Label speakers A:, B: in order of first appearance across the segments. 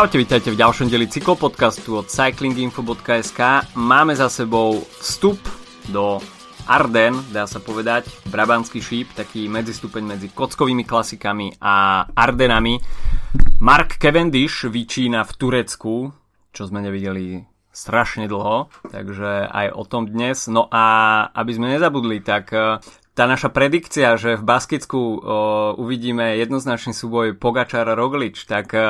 A: Čaute, vítajte v ďalšom deli cyklopodcastu od cyclinginfo.sk. Máme za sebou vstup do Arden, dá sa povedať, Brabantský šíp, taký medzistupeň medzi kockovými klasikami a Ardenami. Mark Cavendish vyčína v Turecku, čo sme nevideli strašne dlho, takže aj o tom dnes. No a aby sme nezabudli, tak tá naša predikcia, že v Baskicku o, uvidíme jednoznačný súboj Pogačar a Roglič, tak o,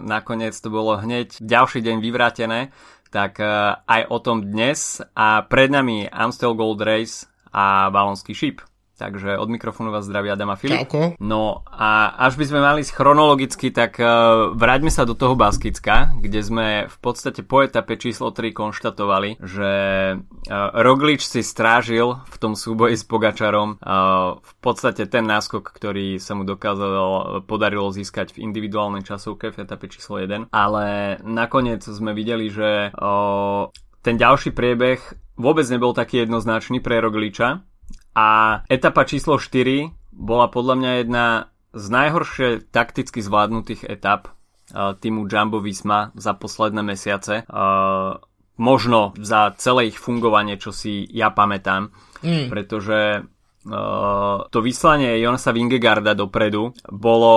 A: nakoniec to bolo hneď ďalší deň vyvrátené, tak o, aj o tom dnes a pred nami Amstel Gold Race a Balonský šíp. Takže od mikrofónu vás zdraví Adam a Filip.
B: Čauko.
A: No a až by sme mali chronologicky, tak uh, vráťme sa do toho Baskicka, kde sme v podstate po etape číslo 3 konštatovali, že uh, Roglič si strážil v tom súboji s Pogačarom uh, v podstate ten náskok, ktorý sa mu dokázalo, podarilo získať v individuálnej časovke v etape číslo 1. Ale nakoniec sme videli, že uh, ten ďalší priebeh vôbec nebol taký jednoznačný pre Rogliča, a etapa číslo 4 bola podľa mňa jedna z najhoršie takticky zvládnutých etap uh, týmu Jumbo Visma za posledné mesiace. Uh, možno za celé ich fungovanie, čo si ja pamätám. Mm. Pretože uh, to vyslanie Jonasa Vingegarda dopredu bolo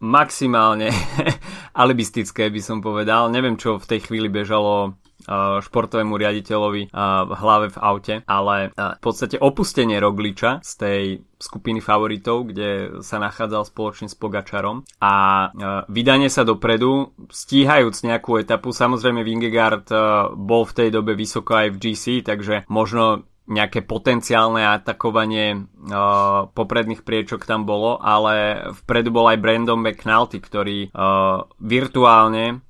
A: maximálne alibistické, by som povedal. Neviem, čo v tej chvíli bežalo športovému riaditeľovi v hlave v aute, ale v podstate opustenie Rogliča z tej skupiny favoritov, kde sa nachádzal spoločne s Pogačarom a vydanie sa dopredu, stíhajúc nejakú etapu, samozrejme Vingegaard bol v tej dobe vysoko aj v GC, takže možno nejaké potenciálne atakovanie uh, popredných priečok tam bolo, ale vpredu bol aj Brandon McNulty, ktorý uh, virtuálne Eh,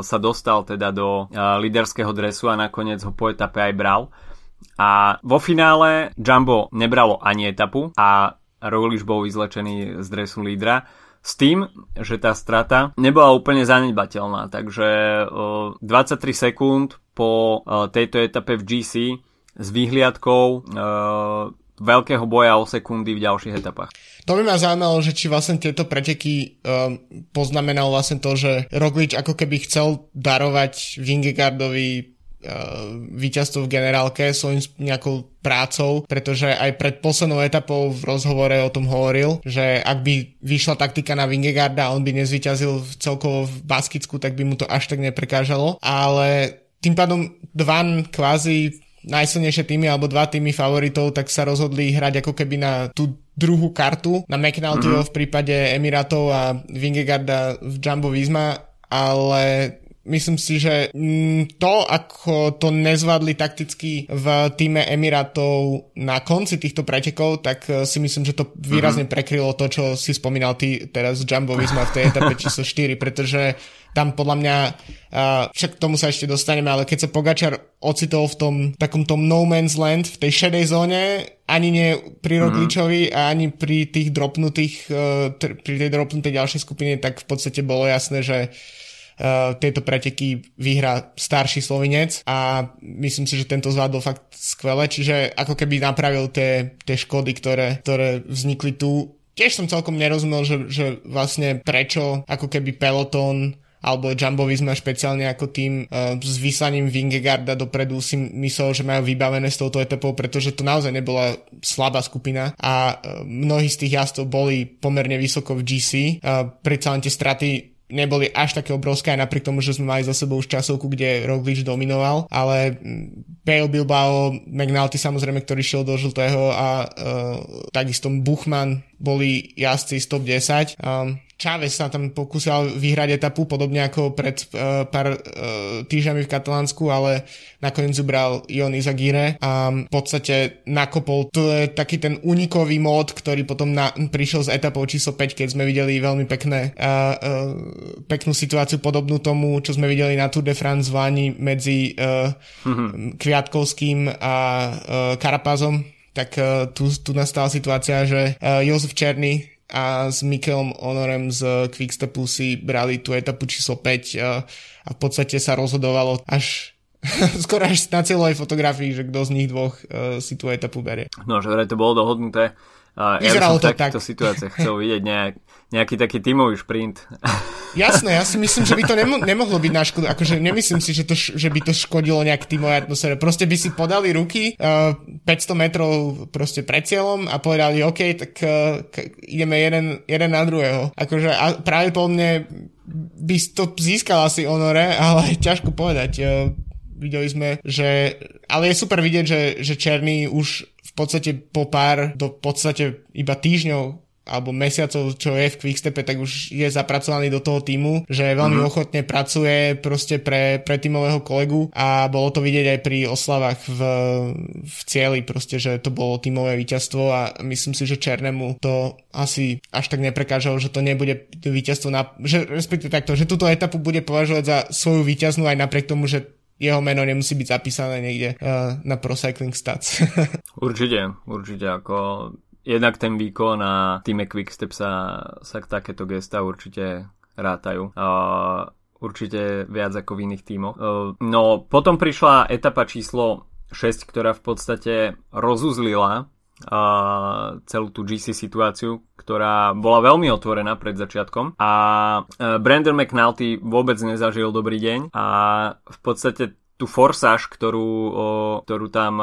A: sa dostal teda do eh, líderského dresu a nakoniec ho po etape aj bral. A vo finále Jumbo nebralo ani etapu a Roglič bol vyzlečený z dresu lídra s tým, že tá strata nebola úplne zanedbateľná, takže 23 eh, sekúnd po tejto etape v GC s výhliadkou veľkého boja o sekundy v ďalších etapách.
B: To by ma zaujímalo, že či vlastne tieto preteky um, poznamenalo vlastne to, že Roglič ako keby chcel darovať Vingegaardovi uh, víťazstvo v generálke svojím nejakou prácou, pretože aj pred poslednou etapou v rozhovore o tom hovoril, že ak by vyšla taktika na Vingegaarda a on by nezvyťazil celkovo v Baskicku, tak by mu to až tak neprekážalo, ale tým pádom Dvan kvázi najsilnejšie týmy alebo dva týmy favoritov, tak sa rozhodli hrať ako keby na tú druhú kartu, na McNultyho mm-hmm. v prípade Emiratov a Vingegaarda v Jumbo Visma, ale myslím si, že mm, to, ako to nezvládli takticky v týme Emiratov na konci týchto pretekov, tak eh, si myslím, že to výrazne mm-hmm. prekrylo to, čo si spomínal ty teraz Jumbo Visma v tej etape číslo 4, pretože tam podľa mňa, uh, však k tomu sa ešte dostaneme, ale keď sa Pogačar ocitol v tom takom tom no man's land, v tej šedej zóne, ani nie pri mhm. Rogličovi mm-hmm. a ani pri tých dropnutých, uh, t- pri tej dropnutej ďalšej skupine, tak v podstate bolo jasné, že Uh, tieto preteky vyhrá starší Slovinec a myslím si, že tento zvládol fakt skvele, čiže ako keby napravil tie, tie škody, ktoré, ktoré vznikli tu. Tiež som celkom nerozumel, že, že vlastne prečo ako keby peloton alebo Jumbo Visma špeciálne ako tým uh, s vyslaním Vingegarda dopredu si myslel, že majú vybavené s touto etapou, pretože to naozaj nebola slabá skupina a uh, mnohí z tých jazdov boli pomerne vysoko v GC. Uh, predsa len tie straty neboli až také obrovské, aj napriek tomu, že sme mali za sebou už časovku, kde Roglič dominoval, ale Pale Bilbao, McNulty samozrejme, ktorý šiel do žltého a uh, takisto Buchman boli jazdci z top 10. Um, Chávez sa tam pokúsil vyhrať etapu, podobne ako pred uh, pár uh, týždňami v Katalánsku, ale nakoniec zobral Ion Izagire a v podstate nakopol. To je taký ten unikový mód, ktorý potom na, prišiel z etapou číslo 5, keď sme videli veľmi pekné, uh, uh, peknú situáciu podobnú tomu, čo sme videli na Tour de France v Lani medzi uh, mm-hmm. Kviatkovským a uh, Karapazom tak uh, tu, tu nastala situácia, že uh, Jozef Černý a s Mikelom Honorem z Quickstepu si brali tú etapu číslo 5 a v podstate sa rozhodovalo až skoro až na celej fotografii, že kto z nich dvoch uh, si tú etapu berie.
A: No, že vraj to bolo dohodnuté. Uh, ja by som v takýchto situáciách chcel vidieť nejak, nejaký taký tímový šprint.
B: Jasné, ja si myslím, že by to nemo- nemohlo byť na škodu. Akože nemyslím si, že, to, že by to škodilo nejak tímovej atmosfére. Proste by si podali ruky uh, 500 metrov proste pred cieľom a povedali, OK, tak uh, k- ideme jeden, jeden na druhého. Akože a práve po mne by to získal asi honore, ale ťažko povedať. Uh, videli sme, že... Ale je super vidieť, že, že Černý už v podstate po pár, do podstate iba týždňov alebo mesiacov, čo je v Quickstepe, tak už je zapracovaný do toho týmu, že veľmi mm-hmm. ochotne pracuje proste pre, pre týmového kolegu a bolo to vidieť aj pri oslavách v, v cieli, proste, že to bolo týmové víťazstvo a myslím si, že Černemu to asi až tak neprekážalo, že to nebude víťazstvo na, že respektíve takto, že túto etapu bude považovať za svoju víťaznú aj napriek tomu, že jeho meno nemusí byť zapísané niekde uh, na Pro Cycling Stats.
A: určite, určite, ako jednak ten výkon a týme Quickstep sa, sa takéto gesta určite rátajú. Určite viac ako v iných tímoch. Uh, no, potom prišla etapa číslo 6, ktorá v podstate rozuzlila uh, celú tú GC situáciu, ktorá bola veľmi otvorená pred začiatkom a uh, Brandon McNulty vôbec nezažil dobrý deň a v podstate tú forsáž, ktorú, ktorú tam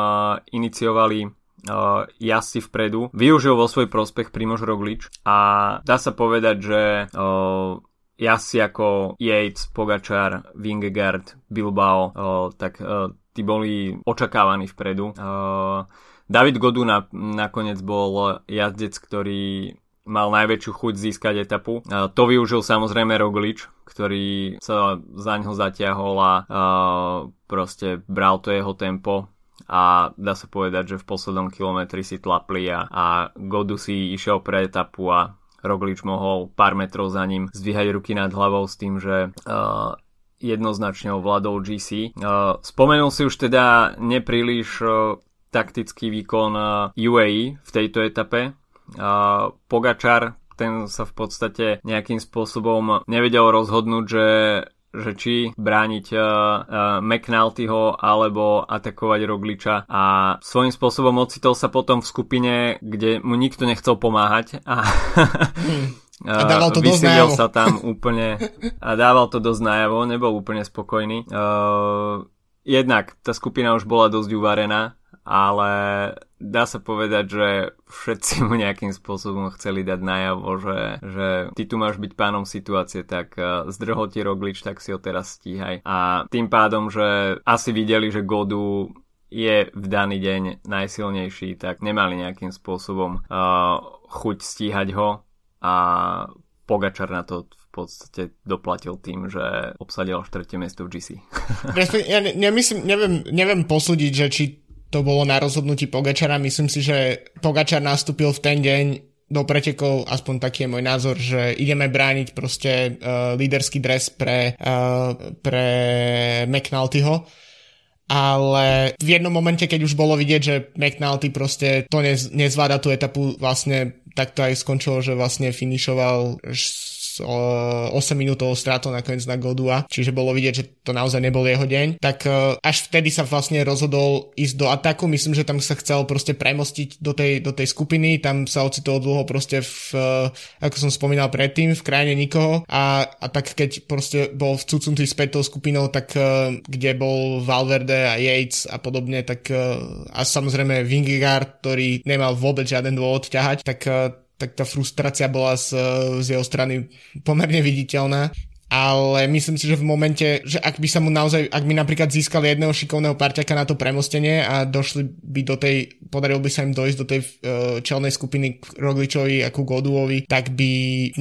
A: iniciovali uh, jazdci vpredu, využil vo svoj prospech Primož Roglič a dá sa povedať, že uh, jazdci ako Yates, Pogačar, Vingegaard, Bilbao, uh, tak uh, tí boli očakávaní vpredu. Uh, David Goduna nakoniec bol jazdec, ktorý mal najväčšiu chuť získať etapu. To využil samozrejme Roglič, ktorý sa za ňo zatiahol a proste bral to jeho tempo a dá sa povedať, že v poslednom kilometri si tlapli a, a Godu si išiel pre etapu a Roglič mohol pár metrov za ním zdvíhať ruky nad hlavou s tým, že uh, jednoznačne ovládol GC. Uh, spomenul si už teda nepríliš uh, taktický výkon UAE v tejto etape. Pogačar ten sa v podstate nejakým spôsobom nevedel rozhodnúť, že že či brániť uh, uh, McNaltyho alebo atakovať Rogliča a svojím spôsobom ocitol sa potom v skupine, kde mu nikto nechcel pomáhať a
B: A dával to dosť najavo.
A: sa tam úplne a dával to dosť najavo, nebol úplne spokojný. Uh, jednak tá skupina už bola dosť uvarená, ale dá sa povedať, že všetci mu nejakým spôsobom chceli dať najavo, že, že ty tu máš byť pánom situácie, tak uh, zdrhol ti Roglič, tak si ho teraz stíhaj. A tým pádom, že asi videli, že Godu je v daný deň najsilnejší, tak nemali nejakým spôsobom uh, chuť stíhať ho a Pogačar na to v podstate doplatil tým, že obsadil štvrté miesto v GC.
B: ja nemyslím, neviem, neviem posúdiť, že či to bolo na rozhodnutí Pogačara. Myslím si, že Pogačar nastúpil v ten deň do pretekov, aspoň taký je môj názor, že ideme brániť proste uh, líderský dres pre, uh, pre McNultyho ale v jednom momente, keď už bolo vidieť, že McNulty proste to nez, nezvláda tú etapu, vlastne tak to aj skončilo, že vlastne finišoval 8 minútovou strátou nakoniec na Godua, čiže bolo vidieť, že to naozaj nebol jeho deň, tak e, až vtedy sa vlastne rozhodol ísť do ataku, myslím, že tam sa chcel proste premostiť do tej, do tej skupiny, tam sa ocitol dlho proste v, e, ako som spomínal predtým, v krajine nikoho. A, a tak keď proste bol vcucnutý späť tou skupinou, tak e, kde bol Valverde a Yates a podobne, tak a samozrejme Vingegaard, ktorý nemal vôbec žiaden dôvod ťahať, tak tak tá frustrácia bola z, z jeho strany pomerne viditeľná ale myslím si, že v momente, že ak by sa mu naozaj, ak by napríklad získali jedného šikovného parťaka na to premostenie a došli by do tej, podarilo by sa im dojsť do tej uh, čelnej skupiny k Rogličovi a ku Goduovi, tak by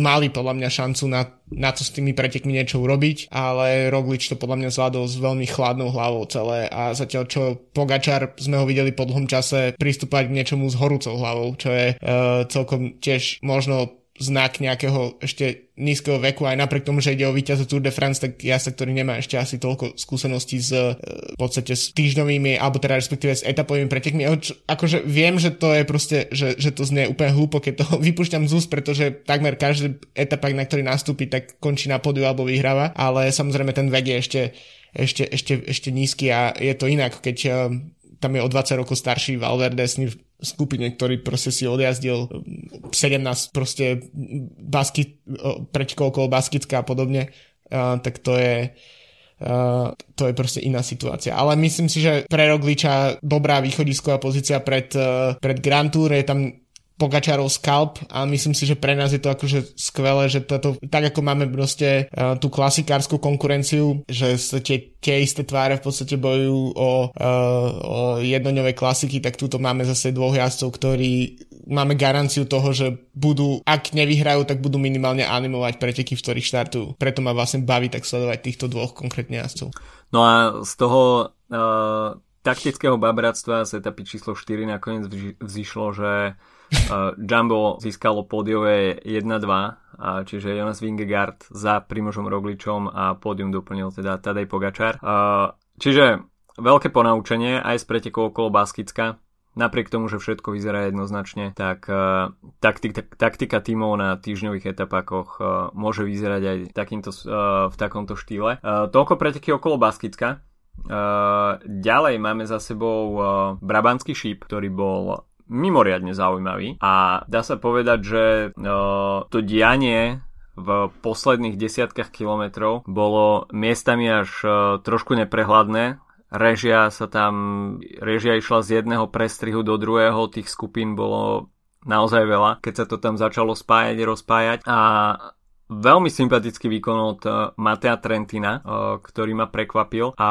B: mali podľa mňa šancu na, na to s tými pretekmi niečo urobiť, ale Roglič to podľa mňa zvládol s veľmi chladnou hlavou celé a zatiaľ čo Pogačar sme ho videli po dlhom čase pristúpať k niečomu s horúcou hlavou, čo je uh, celkom tiež možno znak nejakého ešte nízkeho veku, aj napriek tomu, že ide o víťaza Tour de France, tak ja sa, ktorý nemá ešte asi toľko skúseností s e, v podstate s týždňovými, alebo teda respektíve s etapovými pretekmi. Akože viem, že to je proste, že, že to znie úplne hlúpo, keď to vypúšťam z úst, pretože takmer každý etapa, na ktorý nastúpi, tak končí na podiu alebo vyhráva, ale samozrejme ten vek je ešte, ešte, ešte, ešte nízky a je to inak, keď e, tam je o 20 rokov starší Valverde, s ním skupine, ktorý proste si odjazdil 17 proste basky, prečko okolo Baskická a podobne, tak to je Uh, to je proste iná situácia. Ale myslím si, že pre Rogliča dobrá východisková pozícia pred, uh, pred Grand Tour, je tam Pogačarov skalp a myslím si, že pre nás je to akože skvelé, že toto, tak ako máme proste uh, tú klasikárskú konkurenciu, že tie, tie isté tváre v podstate bojujú o, uh, o jednoňové klasiky, tak túto máme zase dvoch jazdcov, ktorí máme garanciu toho, že budú, ak nevyhrajú, tak budú minimálne animovať preteky, v ktorých štartujú. Preto ma vlastne baví tak sledovať týchto dvoch konkrétne jazdcov.
A: No a z toho uh, taktického babratstva z etapy číslo 4 nakoniec vzýšlo, že Uh, Jumbo získalo pódiové 1-2, uh, čiže Jonas Vingegaard za Primožom Rogličom a pódium doplnil teda Tadej Pogačar. Uh, čiže veľké ponaučenie aj z pretekov okolo Baskicka. Napriek tomu, že všetko vyzerá jednoznačne, tak uh, taktika, taktika tímov na týždňových etapákoch uh, môže vyzerať aj takýmto, uh, v takomto štýle. Uh, toľko preteky okolo Baskicka. Uh, ďalej máme za sebou uh, Brabantský šíp, ktorý bol mimoriadne zaujímavý. A dá sa povedať, že to dianie v posledných desiatkách kilometrov bolo miestami až trošku neprehľadné. Režia sa tam, režia išla z jedného prestrihu do druhého, tých skupín bolo naozaj veľa, keď sa to tam začalo spájať, rozpájať. A veľmi sympatický výkon od Matea Trentina, ktorý ma prekvapil. A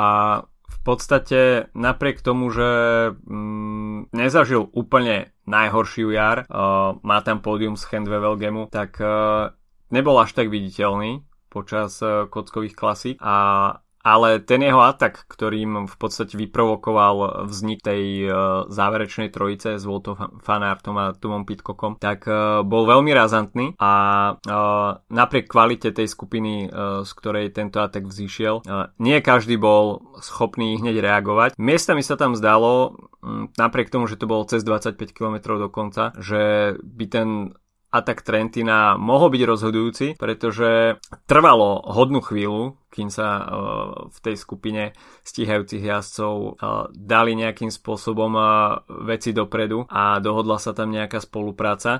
A: podstate napriek tomu, že mm, nezažil úplne najhoršiu jar, uh, má tam pódium z Handwevelgemu, tak uh, nebol až tak viditeľný počas uh, kockových klasík a ale ten jeho atak, ktorým v podstate vyprovokoval vznik tej uh, záverečnej trojice s Volto Fanartom a Tomom Pitcockom, tak uh, bol veľmi razantný a uh, napriek kvalite tej skupiny, z ktorej tento atak vzýšiel, nie každý bol schopný hneď reagovať. Miestami sa tam zdalo, napriek tomu, že to bolo cez 25 km do konca, že by ten atak Trentina mohol byť rozhodujúci, pretože trvalo hodnú chvíľu, kým sa uh, v tej skupine stíhajúcich jazdcov uh, dali nejakým spôsobom uh, veci dopredu a dohodla sa tam nejaká spolupráca.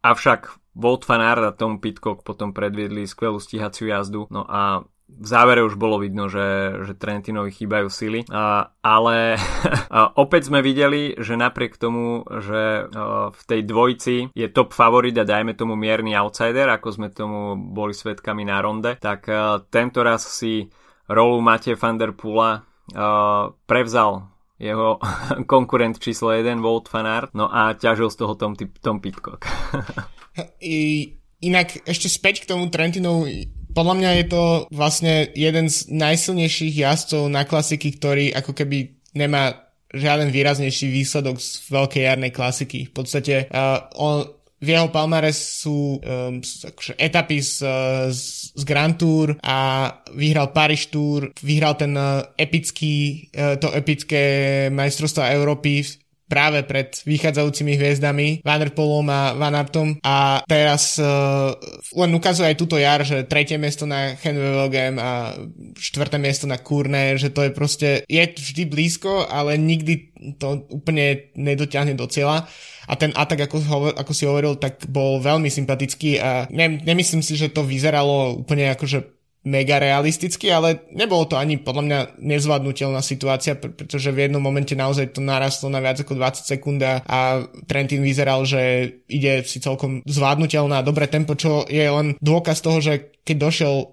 A: Avšak Volt Fanár a Tom Pitcock potom predviedli skvelú stíhaciu jazdu, no a v závere už bolo vidno, že, že Trentinovi chýbajú sily, ale opäť sme videli, že napriek tomu, že v tej dvojci je top favorit a dajme tomu mierny outsider, ako sme tomu boli svetkami na ronde, tak tento raz si rolu Matej van der Pula prevzal jeho konkurent číslo 1, Volt Fanart, no a ťažil z toho Tom, Tom Pitcock.
B: I, inak ešte späť k tomu Trentinu podľa mňa je to vlastne jeden z najsilnejších jazdcov na klasiky, ktorý ako keby nemá žiaden výraznejší výsledok z veľkej jarnej klasiky. V podstate uh, on, v jeho palmares sú um, akože etapy z, z, z Grand Tour a vyhral Paris Tour, vyhral ten uh, epický, uh, to epické majstrovstvo Európy práve pred vychádzajúcimi hviezdami Van der Polom a Van Artom a teraz uh, len ukazuje aj túto jar, že tretie miesto na Henvelgem a štvrté miesto na Kurne, že to je proste, je vždy blízko, ale nikdy to úplne nedotiahne do cieľa. A ten atak, ako, hovor, ako si hovoril, tak bol veľmi sympatický a ne, nemyslím si, že to vyzeralo úplne ako, že mega realisticky, ale nebolo to ani podľa mňa nezvládnutelná situácia, pretože v jednom momente naozaj to narastlo na viac ako 20 sekúnd a Trentin vyzeral, že ide si celkom zvládnutelná dobré tempo, čo je len dôkaz toho, že keď došiel e,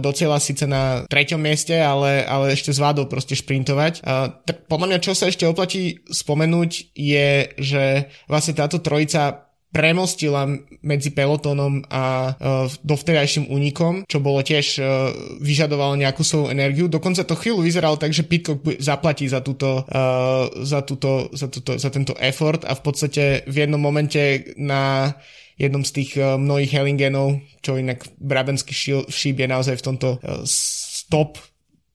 B: do cieľa síce na treťom mieste, ale, ale ešte zvládol proste šprintovať. Uh, tak podľa mňa, čo sa ešte oplatí spomenúť, je, že vlastne táto trojica premostila medzi pelotónom a uh, dovtedajším únikom, čo bolo tiež uh, vyžadovalo nejakú svoju energiu. Dokonca to chvíľu vyzeralo tak, že Pitcock zaplatí za, túto, uh, za, túto, za, túto, za tento effort a v podstate v jednom momente na jednom z tých uh, mnohých Hellingenov, čo inak Brabenský šíp je naozaj v tomto uh, stop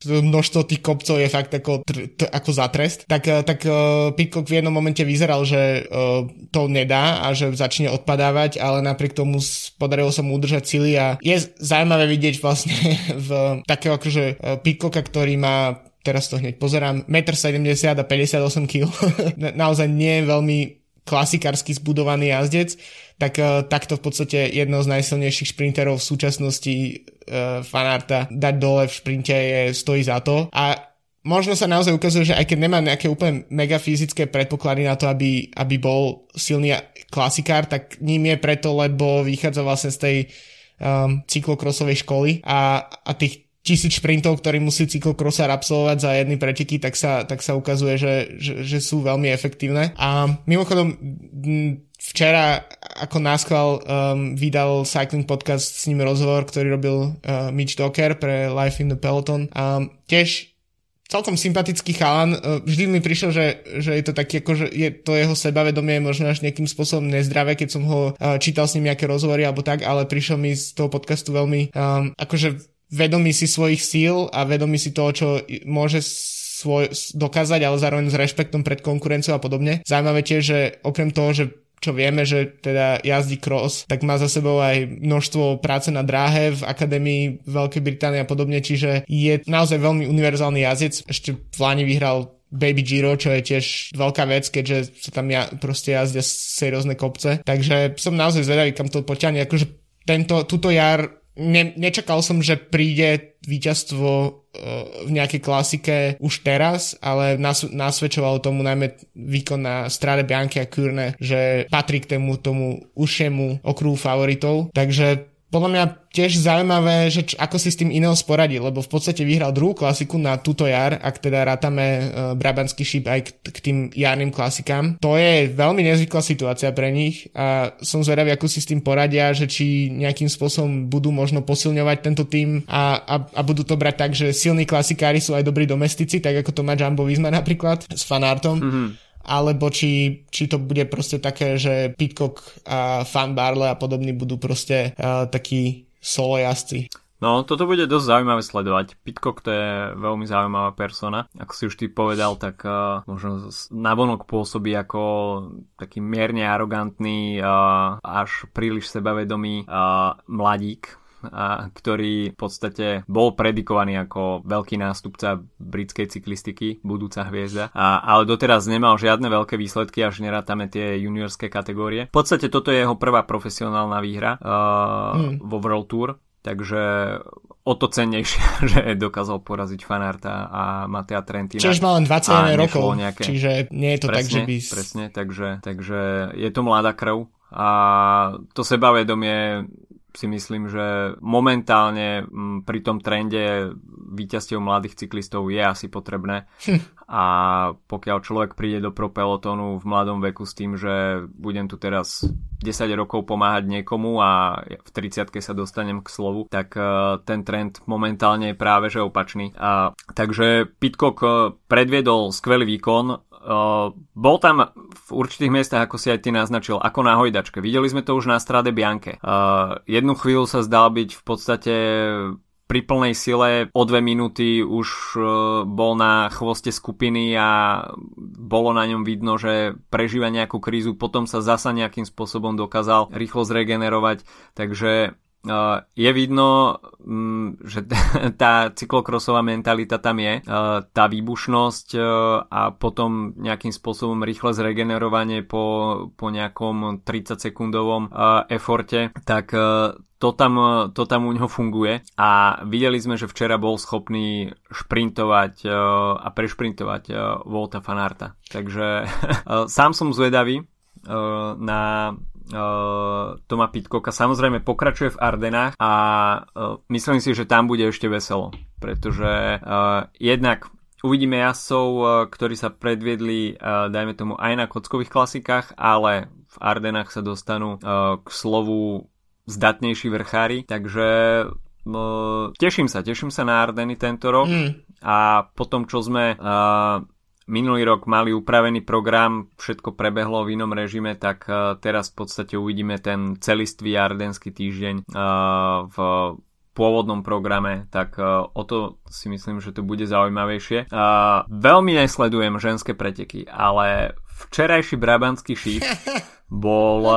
B: množstvo tých kopcov je fakt ako, t- ako za trest, tak, eh, tak uh, Pitcock v jednom momente vyzeral, že uh, to nedá a že začne odpadávať, ale napriek tomu podarilo sa mu udržať sily a je zaujímavé vidieť vlastne v takého akože Pitcocka, ktorý má teraz to hneď pozerám, 1,70 m a 58 kg. Na, naozaj nie je veľmi klasikársky zbudovaný jazdec, tak uh, takto v podstate jedno z najsilnejších šprinterov v súčasnosti uh, fanarta dať dole v šprinte je, stojí za to. A možno sa naozaj ukazuje, že aj keď nemá nejaké úplne mega fyzické predpoklady na to, aby, aby bol silný klasikár, tak ním je preto, lebo vychádza vlastne z tej um, cyklokrosovej školy a, a tých tisíc šprintov, ktorý musí cyklokrosár absolvovať za jedny preteky, tak sa, tak sa ukazuje, že, že, že sú veľmi efektívne. A mimochodom, včera ako náskval um, vydal Cycling Podcast s ním rozhovor, ktorý robil uh, Mitch Docker pre Life in the Peloton. Um, tiež celkom sympatický chalan. Uh, vždy mi prišiel, že, že je to taký, ako, že je to jeho sebavedomie možno až nejakým spôsobom nezdravé, keď som ho uh, čítal s ním nejaké rozhovory alebo tak, ale prišiel mi z toho podcastu veľmi um, akože vedomý si svojich síl a vedomý si toho, čo môže svoj, dokázať, ale zároveň s rešpektom pred konkurenciou a podobne. Zaujímavé tiež, že okrem toho, že čo vieme, že teda jazdí cross, tak má za sebou aj množstvo práce na dráhe v Akadémii Veľkej Británie a podobne, čiže je naozaj veľmi univerzálny jazdec. Ešte v Lani vyhral Baby Giro, čo je tiež veľká vec, keďže sa tam ja, proste jazdia seriózne kopce. Takže som naozaj zvedavý, kam to poťahne. Akože tento, túto jar ne, nečakal som, že príde víťazstvo uh, v nejakej klasike už teraz, ale nas, nasvedčoval tomu najmä výkon na Strade Bianchi a Kurne, že patrí k tému tomu užšiemu okruhu favoritov. Takže podľa mňa tiež zaujímavé, že č- ako si s tým iného sporadí, lebo v podstate vyhral druhú klasiku na túto jar, ak teda rátame uh, Brabanský šíp aj k, k tým jarným klasikám. To je veľmi nezvyklá situácia pre nich a som zvedavý, ako si s tým poradia, že či nejakým spôsobom budú možno posilňovať tento tým a, a, a budú to brať tak, že silní klasikári sú aj dobrí domestici, tak ako to má Jumbo Visma napríklad s fanartom. Mm-hmm alebo či, či to bude proste také, že Pitcock a Fan Barley a podobní budú proste uh, takí solo jazdci.
A: No, toto bude dosť zaujímavé sledovať. Pitcock to je veľmi zaujímavá persona. Ako si už ty povedal, tak uh, možno navonok pôsobí ako taký mierne arogantný, uh, až príliš sebavedomý uh, mladík, a ktorý v podstate bol predikovaný ako veľký nástupca britskej cyklistiky, budúca hviezda, a, ale doteraz nemal žiadne veľké výsledky, až nerátame tie juniorské kategórie. V podstate toto je jeho prvá profesionálna výhra uh, hmm. vo World Tour, takže o to cennejšie, že dokázal poraziť Fanarta a Matea Trentina.
B: Čiže má len 21 rokov, nejaké... čiže nie je to
A: presne,
B: tak, že by...
A: Presne, takže, takže je to mladá krv a to sebavedomie si myslím, že momentálne pri tom trende víťazstiev mladých cyklistov je asi potrebné a pokiaľ človek príde do pro pelotónu v mladom veku s tým, že budem tu teraz 10 rokov pomáhať niekomu a v 30 sa dostanem k slovu, tak e, ten trend momentálne je práve že opačný. A, takže Pitcock e, predviedol skvelý výkon, Bol tam v určitých miestach, ako si aj ty naznačil, ako na hojdačke. Videli sme to už na strade Bianke. Uh, jednu chvíľu sa zdal byť v podstate pri plnej sile o dve minúty už bol na chvoste skupiny a bolo na ňom vidno, že prežíva nejakú krízu, potom sa zasa nejakým spôsobom dokázal rýchlo zregenerovať, takže je vidno, mm, že tá cyklokrosová mentalita tam je, tá výbušnosť a potom nejakým spôsobom rýchle zregenerovanie po, po nejakom 30 sekundovom eforte, tak to tam, to tam u neho funguje a videli sme, že včera bol schopný šprintovať a prešprintovať Volta Fanarta. Takže sám som zvedavý na uh, Toma Pitcocka samozrejme pokračuje v Ardenách a uh, myslím si, že tam bude ešte veselo, pretože uh, jednak uvidíme jazdcov, uh, ktorí sa predviedli, uh, dajme tomu, aj na kockových klasikách, ale v Ardenách sa dostanú uh, k slovu zdatnejší vrchári, takže teším sa, teším sa na Ardeny tento rok mm. a potom, čo sme uh, minulý rok mali upravený program, všetko prebehlo v inom režime, tak uh, teraz v podstate uvidíme ten celistvý ardenský týždeň uh, v pôvodnom programe, tak uh, o to si myslím, že to bude zaujímavejšie. Uh, veľmi nesledujem ženské preteky, ale včerajší brabanský šíp bol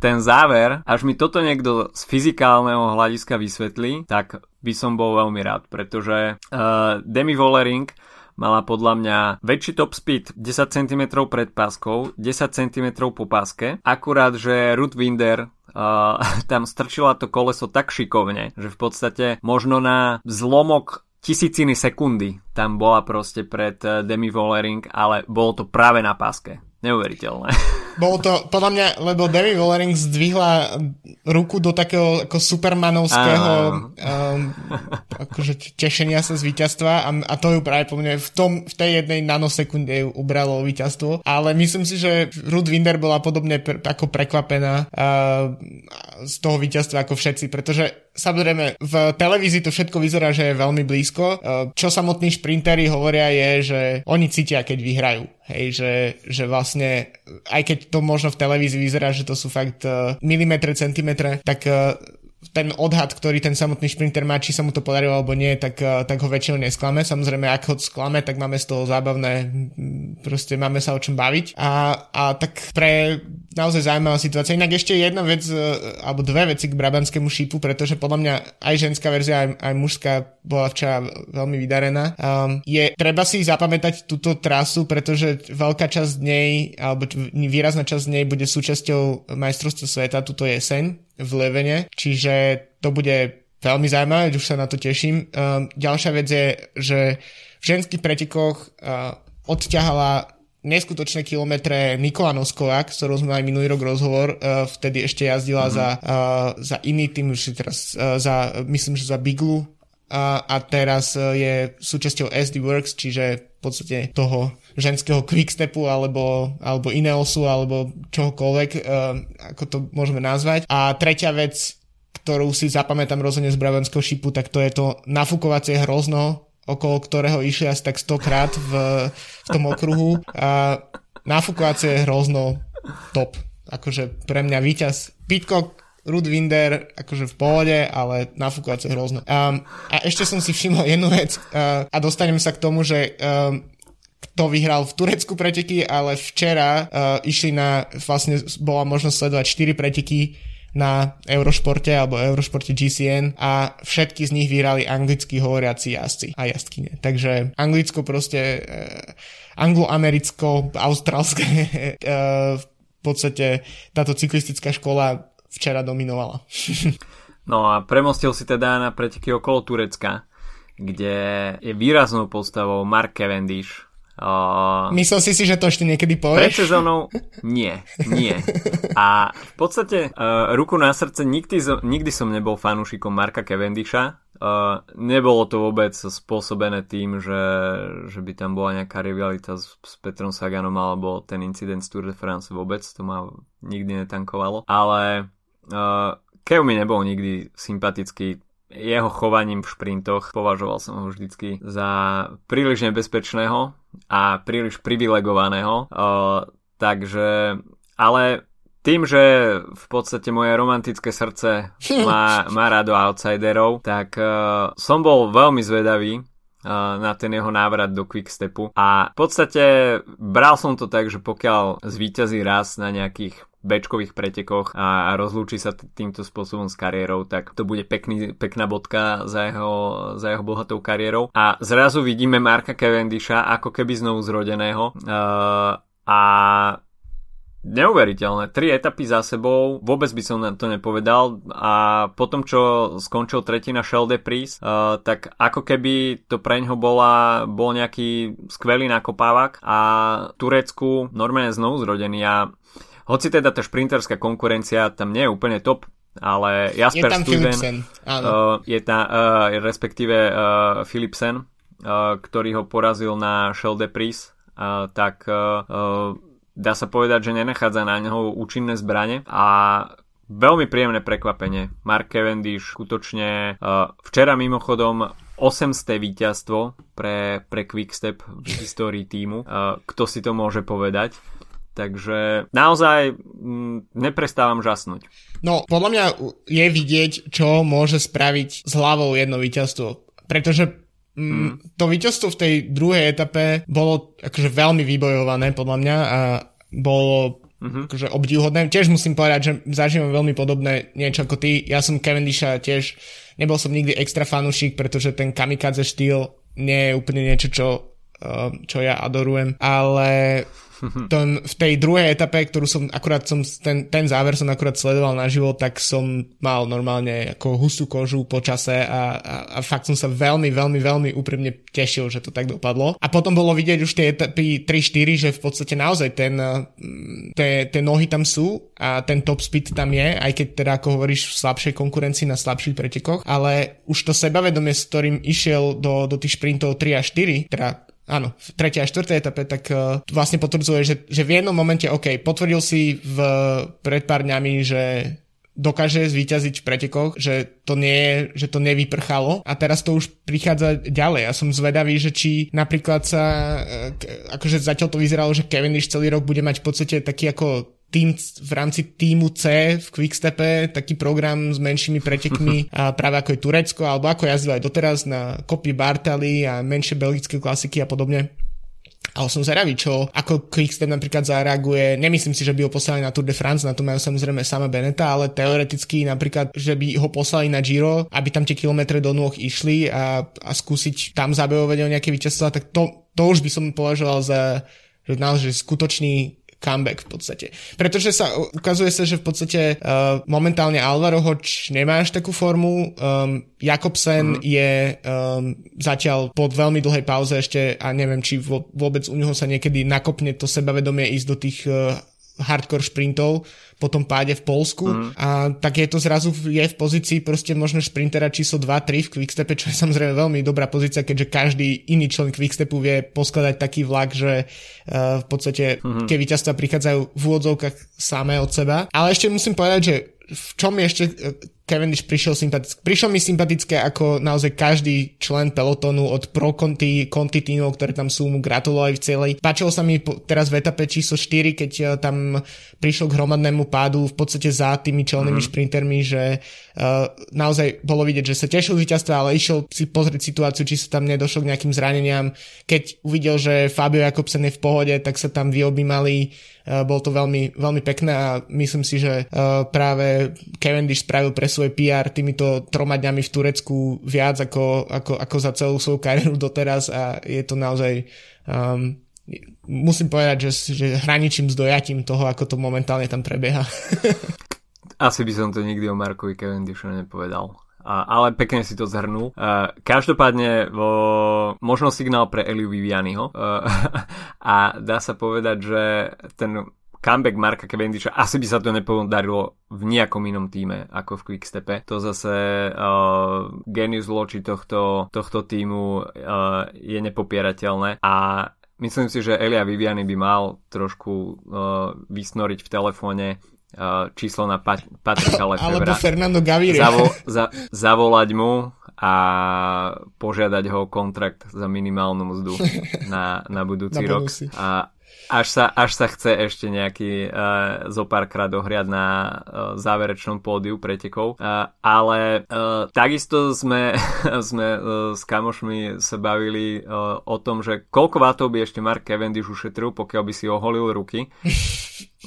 A: ten záver, až mi toto niekto z fyzikálneho hľadiska vysvetlí, tak by som bol veľmi rád, pretože uh, Demi Vollering mala podľa mňa väčší top speed 10 cm pred páskou, 10 cm po páske, akurát, že Ruth Winder uh, tam strčila to koleso tak šikovne, že v podstate možno na zlomok tisíciny sekundy tam bola proste pred uh, Demi Vollering, ale bolo to práve na páske. Neuveriteľné.
B: Bolo to, podľa mňa, lebo Demi Vollering zdvihla ruku do takého ako supermanovského um, akože tešenia sa z víťazstva a, a to ju práve po mne v, tom, v tej jednej nanosekunde ju ubralo víťazstvo. Ale myslím si, že Ruth Winder bola podobne pr- ako prekvapená uh, z toho víťazstva ako všetci, pretože samozrejme v televízii to všetko vyzerá, že je veľmi blízko. Uh, čo samotní šprintery hovoria je, že oni cítia, keď vyhrajú. Hej, že, že vlastne, aj keď to možno v televízii vyzerá, že to sú fakt uh, milimetre, centimetre, tak uh, ten odhad, ktorý ten samotný šprinter má, či sa mu to podarilo alebo nie, tak, eh, tak ho väčšinou nesklame. Samozrejme, ak ho sklame, tak máme z toho zábavné, proste máme sa o čom baviť. A, a tak pre naozaj zaujímavá situácia. Inak ešte jedna vec, eh, alebo dve veci k brabanskému šípu, pretože podľa mňa aj ženská verzia, aj, aj mužská bola včera veľmi vydarená. Um, je treba si zapamätať túto trasu, pretože veľká časť nej, alebo výrazná časť nej bude súčasťou majstrovstva sveta túto jeseň v Levene, čiže to bude veľmi zaujímavé, už sa na to teším. Um, ďalšia vec je, že v ženských pretekoch uh, odťahala neskutočné kilometre Nikola Noskovák, s ktorou sme aj minulý rok rozhovor, uh, vtedy ešte jazdila mm-hmm. za, uh, za iný tým, už teraz uh, za, myslím, že za Biglu a, a teraz uh, je súčasťou SD Works, čiže v podstate toho ženského quickstepu alebo, alebo Ineosu alebo čohokoľvek, uh, ako to môžeme nazvať. A tretia vec, ktorú si zapamätám rozhodne z Brabanského šipu, tak to je to nafúkovacie hrozno, okolo ktorého išli asi tak stokrát v, v tom okruhu. A nafúkovacie hrozno top. Akože pre mňa víťaz Pitcock Rud Winder akože v pohode, ale nafúkovacie hrozno. Um, a ešte som si všimol jednu vec uh, a dostanem sa k tomu, že um, kto vyhral v Turecku preteky, ale včera uh, išli na, vlastne bola možnosť sledovať 4 preteky na Eurošporte alebo Eurošporte GCN a všetky z nich vyhrali anglicky hovoriaci jazdci a jazdkyne. Takže Anglicko proste uh, angloamericko, austrálske uh, v podstate táto cyklistická škola včera dominovala.
A: no a premostil si teda na preteky okolo Turecka, kde je výraznou postavou Mark Cavendish.
B: Uh, Myslel si si, že to ešte niekedy povieš?
A: Pred sezónou nie, nie. A v podstate uh, ruku na srdce nikdy, nikdy som nebol fanúšikom Marka Cavendisha. Uh, nebolo to vôbec spôsobené tým, že, že by tam bola nejaká rivalita s, s Petrom Saganom alebo ten incident z Tour de France vôbec, to ma nikdy netankovalo. Ale Uh, Kev mi nebol nikdy sympatický jeho chovaním v šprintoch považoval som ho vždycky za príliš nebezpečného a príliš privilegovaného. Uh, takže, ale tým, že v podstate moje romantické srdce má, má rado outsiderov, tak uh, som bol veľmi zvedavý uh, na ten jeho návrat do Quickstepu a v podstate bral som to tak, že pokiaľ zvíťazí raz na nejakých bečkových pretekoch a, rozlúči sa týmto spôsobom s kariérou, tak to bude pekný, pekná bodka za jeho, za jeho bohatou kariérou. A zrazu vidíme Marka Cavendisha ako keby znovu zrodeného uh, a Neuveriteľné. Tri etapy za sebou, vôbec by som to nepovedal a potom, čo skončil tretina Shell de Pries, uh, tak ako keby to pre ňo bola, bol nejaký skvelý nakopávak a Turecku normálne znovu zrodený a hoci teda tá šprinterská konkurencia tam nie je úplne top, ale Jasper je tam Stuyven, uh, je tam, uh, respektíve uh, Philipsen, uh, ktorý ho porazil na Shell de Pris, uh, tak uh, dá sa povedať, že nenachádza na neho účinné zbranie a veľmi príjemné prekvapenie. Mark Cavendish skutočne uh, včera mimochodom 800. víťazstvo pre, pre Quickstep v histórii týmu. Uh, kto si to môže povedať? Takže naozaj m, mm, neprestávam žasnúť.
B: No, podľa mňa je vidieť, čo môže spraviť s hlavou jedno víťazstvo. Pretože mm. to víťazstvo v tej druhej etape bolo akože veľmi vybojované podľa mňa a bolo mm-hmm. akože obdivhodné. Tiež musím povedať, že zažívam veľmi podobné niečo ako ty. Ja som Cavendisha tiež, nebol som nikdy extra fanúšik, pretože ten kamikadze štýl nie je úplne niečo, čo čo ja adorujem, ale ten, v tej druhej etape, ktorú som akurát som, ten, ten záver som akurát sledoval naživo, tak som mal normálne ako hustú kožu po čase a, a, a fakt som sa veľmi, veľmi, veľmi úprimne tešil, že to tak dopadlo. A potom bolo vidieť už tie etapy 3-4, že v podstate naozaj ten, tie, tie nohy tam sú a ten top speed tam je, aj keď teda ako hovoríš v slabšej konkurencii na slabších pretekoch, ale už to sebavedomie, s ktorým išiel do, do tých šprintov 3 a 4, teda áno, v tretej a štvrtej etape, tak uh, vlastne potvrdzuje, že, že v jednom momente, OK, potvrdil si v, pred pár dňami, že dokáže zvíťaziť v pretekoch, že to, nie že to nevyprchalo a teraz to už prichádza ďalej. Ja som zvedavý, že či napríklad sa, e, akože zatiaľ to vyzeralo, že Cavendish celý rok bude mať v podstate taký ako tým v rámci týmu C v Quickstepe, taký program s menšími pretekmi a práve ako je Turecko, alebo ako jazdil aj doteraz na kopy Bartali a menšie belgické klasiky a podobne. Ale som zvedavý, čo ako Quickstep napríklad zareaguje. Nemyslím si, že by ho poslali na Tour de France, na to majú samozrejme sama Beneta, ale teoreticky napríklad, že by ho poslali na Giro, aby tam tie kilometre do nôh išli a, a skúsiť tam zabojovať o nejaké víťazstvo, tak to, to už by som považoval za že naozaj skutočný comeback v podstate. Pretože sa ukazuje sa, že v podstate uh, momentálne Alvaro Hoč nemá až takú formu, um, Jakobsen mm. je um, zatiaľ po veľmi dlhej pauze ešte a neviem, či vôbec u neho sa niekedy nakopne to sebavedomie ísť do tých uh, hardcore sprintov po tom páde v Polsku mm. a tak je to zrazu je v pozícii proste možno sprintera číslo 2-3 v Quickstepe, čo je samozrejme veľmi dobrá pozícia, keďže každý iný člen Quickstepu vie poskladať taký vlak, že uh, v podstate mm-hmm. keď víťazstva prichádzajú v úvodzovkách samé od seba. Ale ešte musím povedať, že v čom je ešte Cavendish prišiel sympatické. Prišiel mi sympatické ako naozaj každý člen pelotónu od pro Conti, Conti tímov, ktoré tam sú, mu gratulovali v celej. Páčilo sa mi teraz v etape číslo 4, keď eh, tam prišiel k hromadnému pádu v podstate za tými čelnými mm. šprintermi, že uh, naozaj bolo vidieť, že sa tešil víťazstva, ale išiel si pozrieť situáciu, či sa tam nedošlo k nejakým zraneniam. Keď uvidel, že Fabio Jakobsen je v pohode, tak sa tam vyobímali Uh, bol to veľmi, veľmi pekné a myslím si, že uh, práve Cavendish spravil pre svoj PR týmito troma dňami v Turecku viac ako, ako, ako za celú svoju kariéru doteraz a je to naozaj um, musím povedať, že, že hraničím s dojatím toho, ako to momentálne tam prebieha.
A: Asi by som to nikdy o Markovi Cavendishu nepovedal. A, ale pekne si to zhrnul. Uh, každopádne vo, možno signál pre Eliu Vivianiho uh, a dá sa povedať, že ten comeback Marka Cavendisha asi by sa to nepodarilo v nejakom inom týme ako v Quickstepe. To zase uh, genius loči tohto, tohto týmu uh, je nepopierateľné a myslím si, že Elia Viviani by mal trošku uh, vysnoriť v telefóne uh, číslo na Pat- Patrika Lefebvra.
B: Alebo Fernando Gaviria.
A: Zavo- za- zavolať mu a požiadať ho kontrakt za minimálnu mzdu na, na budúci na rok. A, až sa, až sa chce ešte nejaký uh, zo párkrát dohriať na uh, záverečnom pódiu pretekov. Uh, ale uh, takisto sme, sme uh, s kamošmi sa bavili uh, o tom, že koľko vatov by ešte Mark Cavendish ušetril, pokiaľ by si oholil ruky.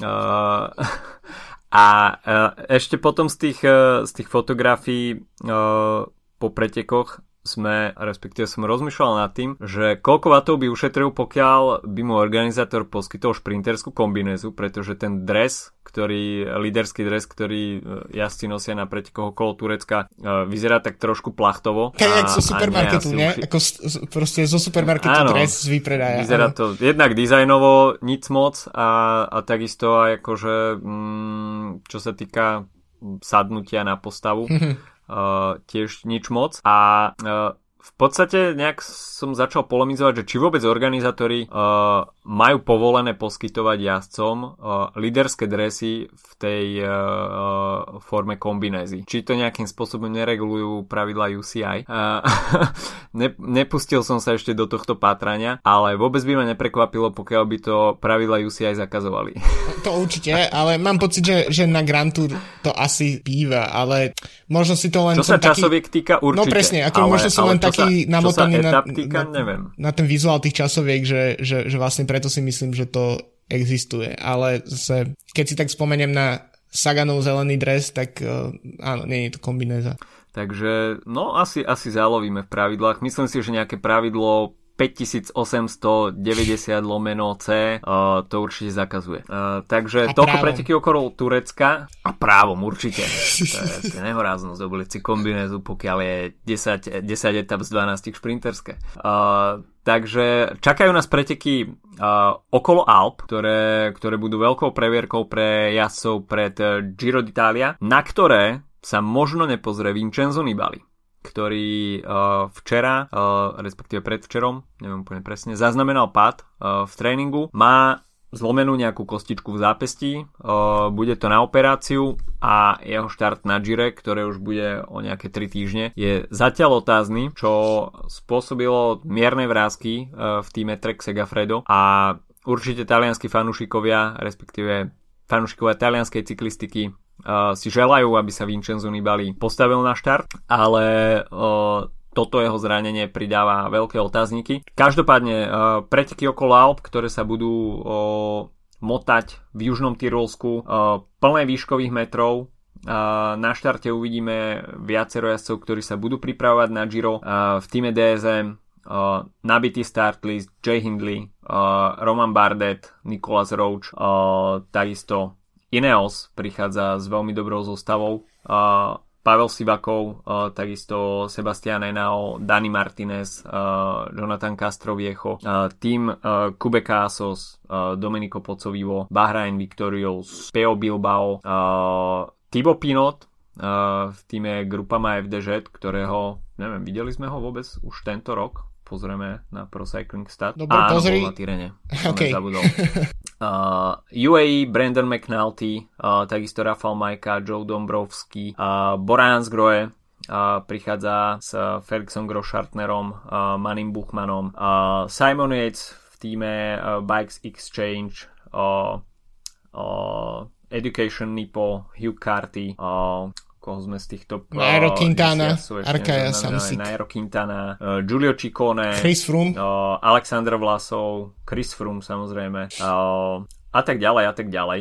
A: Uh, a uh, ešte potom z tých, uh, z tých fotografií uh, po pretekoch sme, respektíve som rozmýšľal nad tým, že koľko vatov by ušetril, pokiaľ by mu organizátor poskytol šprinterskú kombinézu, pretože ten dres, ktorý, líderský dres, ktorý e, jazdci nosia na pretekoch okolo Turecka, e, vyzerá tak trošku plachtovo.
B: Keď zo supermarketu, nie? Uši... Ako proste zo supermarketu áno, dres z výpredaja.
A: Vyzerá áno. to jednak dizajnovo nic moc a, a takisto aj akože, mm, čo sa týka sadnutia na postavu. uh, tiež nič moc. A uh, v podstate nejak som začal polemizovať, že či vôbec organizátori uh, majú povolené poskytovať jazdcom uh, líderské dresy v tej uh, forme kombinézy. Či to nejakým spôsobom neregulujú pravidla UCI. Uh, ne, nepustil som sa ešte do tohto pátrania, ale vôbec by ma neprekvapilo, pokiaľ by to pravidla UCI zakazovali.
B: To určite, ale mám pocit, že, že na Grand Tour to asi býva, ale možno si to len...
A: Čo sa časoviek taký... týka, určite.
B: No presne, ako ale, možno som len taký sa, namotaný na,
A: na, neviem.
B: na ten vizuál tých časoviek, že, že, že vlastne preto si myslím, že to existuje. Ale zase, keď si tak spomeniem na Saganov zelený dres, tak uh, áno, nie je to kombinéza.
A: Takže, no asi, asi zálovíme v pravidlách. Myslím si, že nejaké pravidlo 5890 lomeno C uh, to určite zakazuje. Uh, takže a toľko preteky okolo Turecka a právom určite. To je, to je nehoráznosť obliť si kombinézu, pokiaľ je 10, 10 etap z 12 šprinterské. Uh, Takže čakajú nás preteky uh, okolo Alp, ktoré, ktoré budú veľkou previerkou pre jazdcov pred Giro d'Italia, na ktoré sa možno nepozrie Vincenzo Nibali ktorý uh, včera, uh, respektíve predvčerom, neviem úplne presne, zaznamenal pád uh, v tréningu. Má zlomenú nejakú kostičku v zápesti, bude to na operáciu a jeho štart na Gire, ktoré už bude o nejaké 3 týždne, je zatiaľ otázny, čo spôsobilo mierne vrázky v týme Trek Segafredo a určite talianskí fanúšikovia, respektíve fanúšikovia talianskej cyklistiky si želajú, aby sa Vincenzo Nibali postavil na štart, ale uh, toto jeho zranenie pridáva veľké otázniky. Každopádne uh, preteky okolo Alp, ktoré sa budú motať v južnom Tyrolsku plné výškových metrov, na štarte uvidíme viacero jazdcov, ktorí sa budú pripravovať na Giro. V týme DSM nabitý start list Jay Hindley, Roman Bardet, Nicolas Roach, takisto Ineos prichádza s veľmi dobrou zostavou. Uh, Pavel Sivakov, uh, takisto Sebastian Enao, Dani Martinez, uh, Jonathan Castroviecho, uh, tým uh, Kubeka Asos, uh, Domenico Pocovivo, Bahrain Victorious, Peo Bilbao, uh, Thibaut Pinot uh, v týme Grupama FDŽ, ktorého, neviem, videli sme ho vôbec už tento rok? pozrieme na Pro Cycling Stat.
B: Dobre, Áno, pozri.
A: na Tyrene. Okay. Zabudol. Uh, UAE, Brandon McNulty, uh, takisto Rafal Majka, Joe Dombrovský, uh, Borans Groe, uh, prichádza s Felixom Groschartnerom, uh, Manim Buchmanom, uh, Simon Yates v týme uh, Bikes Exchange, uh, uh, Education Nipo, Hugh Carty, uh, koho sme z týchto...
B: Nairo Quintana, Arkaja Samsic.
A: Nairo Quintana, uh, Giulio Ciccone,
B: Chris Froome,
A: uh, Alexander Vlasov, Chris Froome samozrejme uh, a tak ďalej a tak ďalej.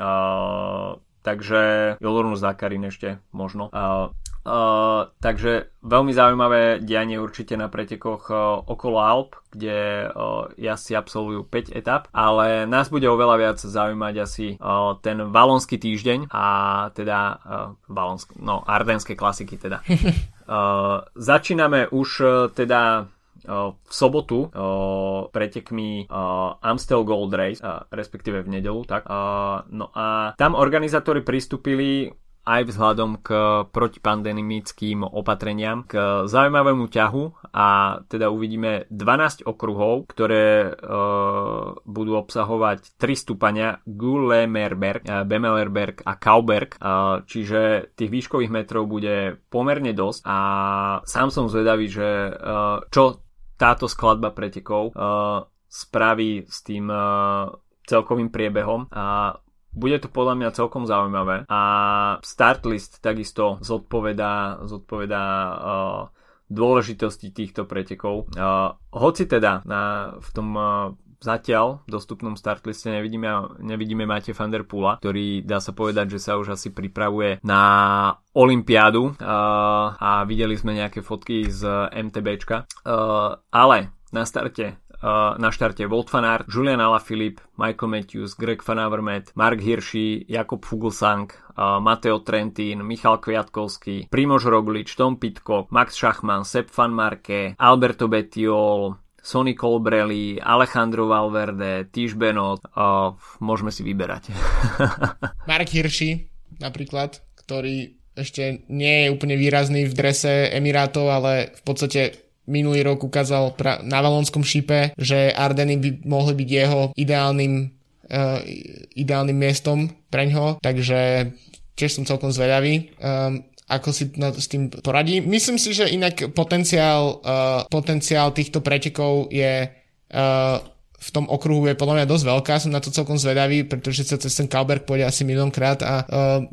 A: Uh, takže Ilorunu Zakarin ešte možno. Uh, Uh, takže veľmi zaujímavé dianie určite na pretekoch uh, okolo Alp, kde uh, jazdci absolvujú 5 etap, ale nás bude oveľa viac zaujímať asi uh, ten valonský týždeň a teda uh, valonsk, no, ardenské klasiky teda. uh, začíname už uh, teda v sobotu pretekmi Amstel Gold Race, respektíve v nedelu, tak. No a tam organizátori pristúpili aj vzhľadom k protipandemickým opatreniam k zaujímavému ťahu a teda uvidíme 12 okruhov, ktoré e, budú obsahovať 3 stupania Gullemerberg, e, Bemelerberg a Kauberg, e, čiže tých výškových metrov bude pomerne dosť a sám som zvedavý, že e, čo táto skladba pretekov e, spraví s tým e, celkovým priebehom a bude to podľa mňa celkom zaujímavé a start list takisto zodpovedá, zodpovedá uh, dôležitosti týchto pretekov. Uh, hoci teda na, v tom uh, zatiaľ v dostupnom startliste nevidíme, nevidíme Mate van der Pula, ktorý dá sa povedať, že sa už asi pripravuje na Olympiádu uh, a videli sme nejaké fotky z MTBčka. Uh, ale na starte na štarte Volt van Julian Alaphilippe, Michael Matthews, Greg Van Avermaet, Mark Hirschi, Jakob Fuglsang, Mateo Trentin, Michal Kviatkovský, Primož Roglič, Tom Pitcock, Max Schachmann, Sepp Van Marke, Alberto Bettiol, Sonny Colbrelli, Alejandro Valverde, Tiš Benot, uh, môžeme si vyberať.
B: Mark Hirschi napríklad, ktorý ešte nie je úplne výrazný v drese Emirátov, ale v podstate minulý rok ukázal pra- na Valonskom šipe, že Ardeny by mohli byť jeho ideálnym, uh, ideálnym miestom pre ňo, takže tiež som celkom zvedavý. Um, ako si na, s tým poradí. Myslím si, že inak potenciál, uh, potenciál týchto pretekov je uh, v tom okruhu je podľa mňa dosť veľká, som na to celkom zvedavý, pretože sa cez ten Kalberg pôjde asi miliónkrát a uh,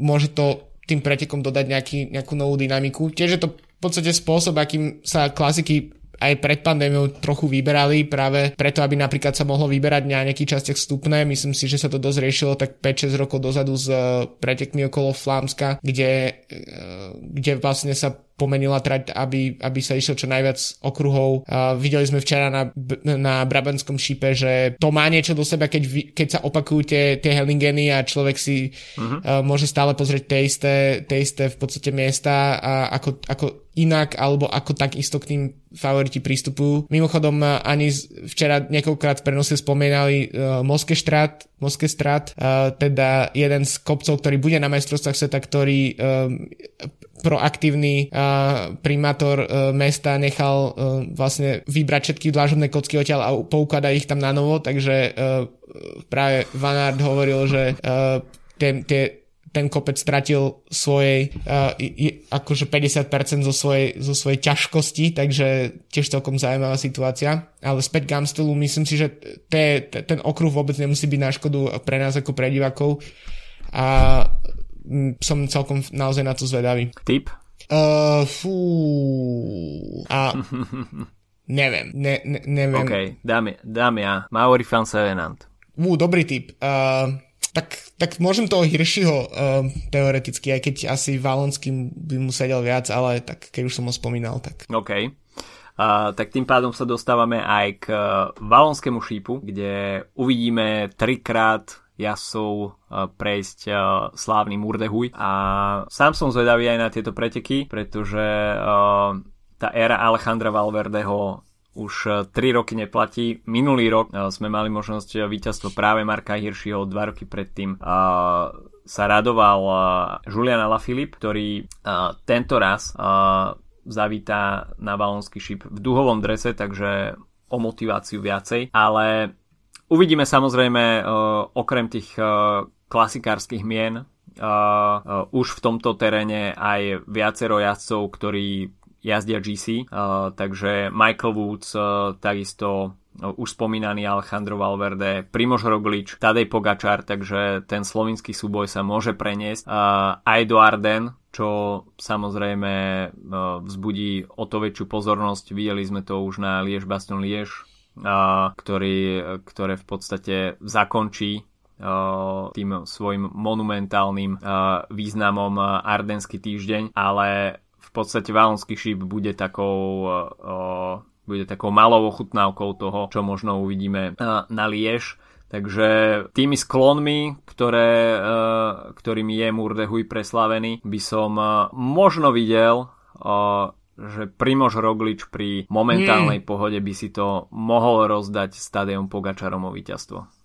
B: môže to tým pretekom dodať nejaký, nejakú novú dynamiku. Tiež je to v podstate spôsob, akým sa klasiky aj pred pandémiou trochu vyberali práve preto, aby napríklad sa mohlo vyberať na nejakých častiach vstupné. Myslím si, že sa to dosť riešilo tak 5-6 rokov dozadu s eh, pretekmi okolo Flámska, kde, eh, kde vlastne sa pomenila trať, aby, aby sa išlo čo najviac okruhov. Uh, videli sme včera na, na Brabanskom šipe, že to má niečo do seba, keď, keď sa opakujú tie, tie Hellingeny a človek si uh-huh. uh, môže stále pozrieť tie isté, tie isté v podstate miesta a ako, ako inak alebo ako takisto k tým favoriti prístupujú. Mimochodom ani včera niekoľkokrát v prenose spomínali uh, Moske Štrat, Moske Strat, uh, teda jeden z kopcov, ktorý bude na majstrovstvách sveta, ktorý uh, proaktívny uh, primátor uh, mesta nechal uh, vlastne vybrať všetky dlážobné kocky odtiaľ a poukladať ich tam na novo, takže uh, práve Van Aert hovoril, že uh, ten, tie, ten kopec stratil svojej uh, je, akože 50% zo svojej, zo svojej ťažkosti, takže tiež celkom zaujímavá situácia. Ale späť k Amstelu, myslím si, že te, te, ten okruh vôbec nemusí byť na škodu pre nás ako pre divákov. A som celkom naozaj na to zvedavý.
A: Typ?
B: Uh, fú. A neviem, ne, ne, neviem.
A: OK, dám, dám ja. Maori fan Sevenant.
B: Ú, dobrý typ. Uh, tak, tak môžem toho Hirschiho uh, teoreticky, aj keď asi Valonským by mu sedel viac, ale tak keď už som ho spomínal, tak...
A: OK. Uh, tak tým pádom sa dostávame aj k uh, Valonskému šípu, kde uvidíme trikrát jasov e, prejsť e, slávny Murdehuj. A sám som zvedavý aj na tieto preteky, pretože e, tá éra Alejandra Valverdeho už 3 roky neplatí. Minulý rok sme mali možnosť víťazstvo práve Marka Hirschiho, dva roky predtým sa radoval Julian Alaphilippe, ktorý tento raz zavítá na balonský šip v duhovom drese, takže o motiváciu viacej, ale Uvidíme samozrejme uh, okrem tých uh, klasikárskych mien uh, už v tomto teréne aj viacero jazdcov, ktorí jazdia GC, takže Michael Woods, takisto už spomínaný Alejandro Valverde, Primož Roglič, Tadej Pogačar, takže ten slovinský súboj sa môže preniesť aj do Arden, čo samozrejme vzbudí o to väčšiu pozornosť. Videli sme to už na Liež Baston Liež, ktorý, ktoré v podstate zakončí tým svojim monumentálnym významom Ardenský týždeň, ale v podstate Valonský šíp bude takou bude takou malou ochutnávkou toho, čo možno uvidíme na Liež. Takže tými sklonmi, ktoré, ktorými je Murdehuj preslavený, by som možno videl že Primož Roglič pri momentálnej mm. pohode by si to mohol rozdať stadium Pogačarom o víťazstvo.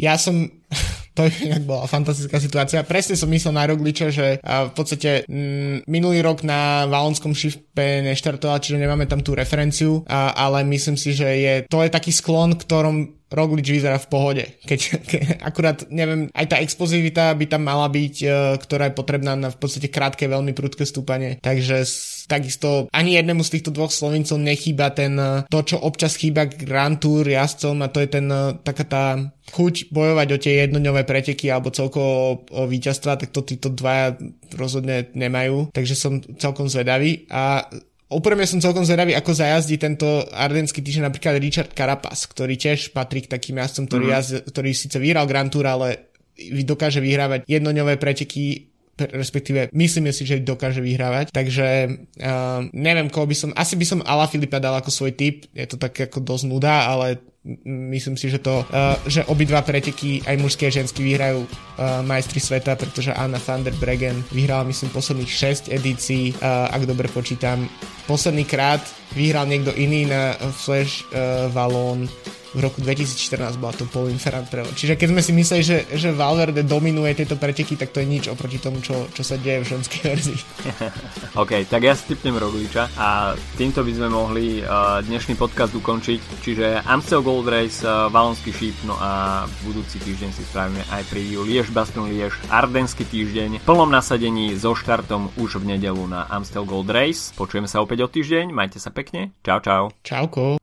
B: Ja som, to inak bola fantastická situácia. Presne som myslel na Rogliča, že v podstate m, mm, minulý rok na Valonskom šipe neštartoval, čiže nemáme tam tú referenciu, a, ale myslím si, že je, to je taký sklon, ktorom Roglič vyzerá v pohode. Keď, ke, akurát, neviem, aj tá explozivita by tam mala byť, e, ktorá je potrebná na v podstate krátke, veľmi prudké stúpanie. Takže takisto ani jednému z týchto dvoch Slovincov nechýba ten, e, to, čo občas chýba Grand Tour jazdcom a to je ten, e, taká tá chuť bojovať o tie jednodňové preteky alebo celkovo o, o víťazstva, tak to títo dvaja rozhodne nemajú. Takže som celkom zvedavý a Úprimne som celkom zvedavý, ako zajazdí tento ardenský týždeň napríklad Richard Carapaz, ktorý tiež patrí k takým jazdcom, ktorý, mm-hmm. jazd, ktorý síce vyhral Grand Tour, ale dokáže vyhrávať jednoňové preteky respektíve myslím si, že dokáže vyhrávať. Takže uh, neviem, koho by som, asi by som Ala Filipa dal ako svoj typ, je to tak ako dosť nuda, ale myslím si, že to, uh, že obidva preteky, aj mužské a ženský, vyhrajú uh, majstri sveta, pretože Anna van der Bregen vyhrala, myslím, posledných 6 edícií, uh, ak dobre počítam. Posledný krát vyhral niekto iný na Flash uh, Valon v roku 2014 bola to Paul Ferrand prelom. Čiže keď sme si mysleli, že, že Valverde dominuje tieto preteky, tak to je nič oproti tomu, čo, čo sa deje v ženskej verzii.
A: OK, tak ja stipnem Rogliča a týmto by sme mohli uh, dnešný podcast ukončiť. Čiže Amstel Gold Race, uh, Valonský šíp, no a budúci týždeň si spravíme aj preview Liež Baston Liež, Ardenský týždeň, v plnom nasadení so štartom už v nedelu na Amstel Gold Race. Počujeme sa opäť o týždeň, majte sa pekne, čau čau.
B: Čauko.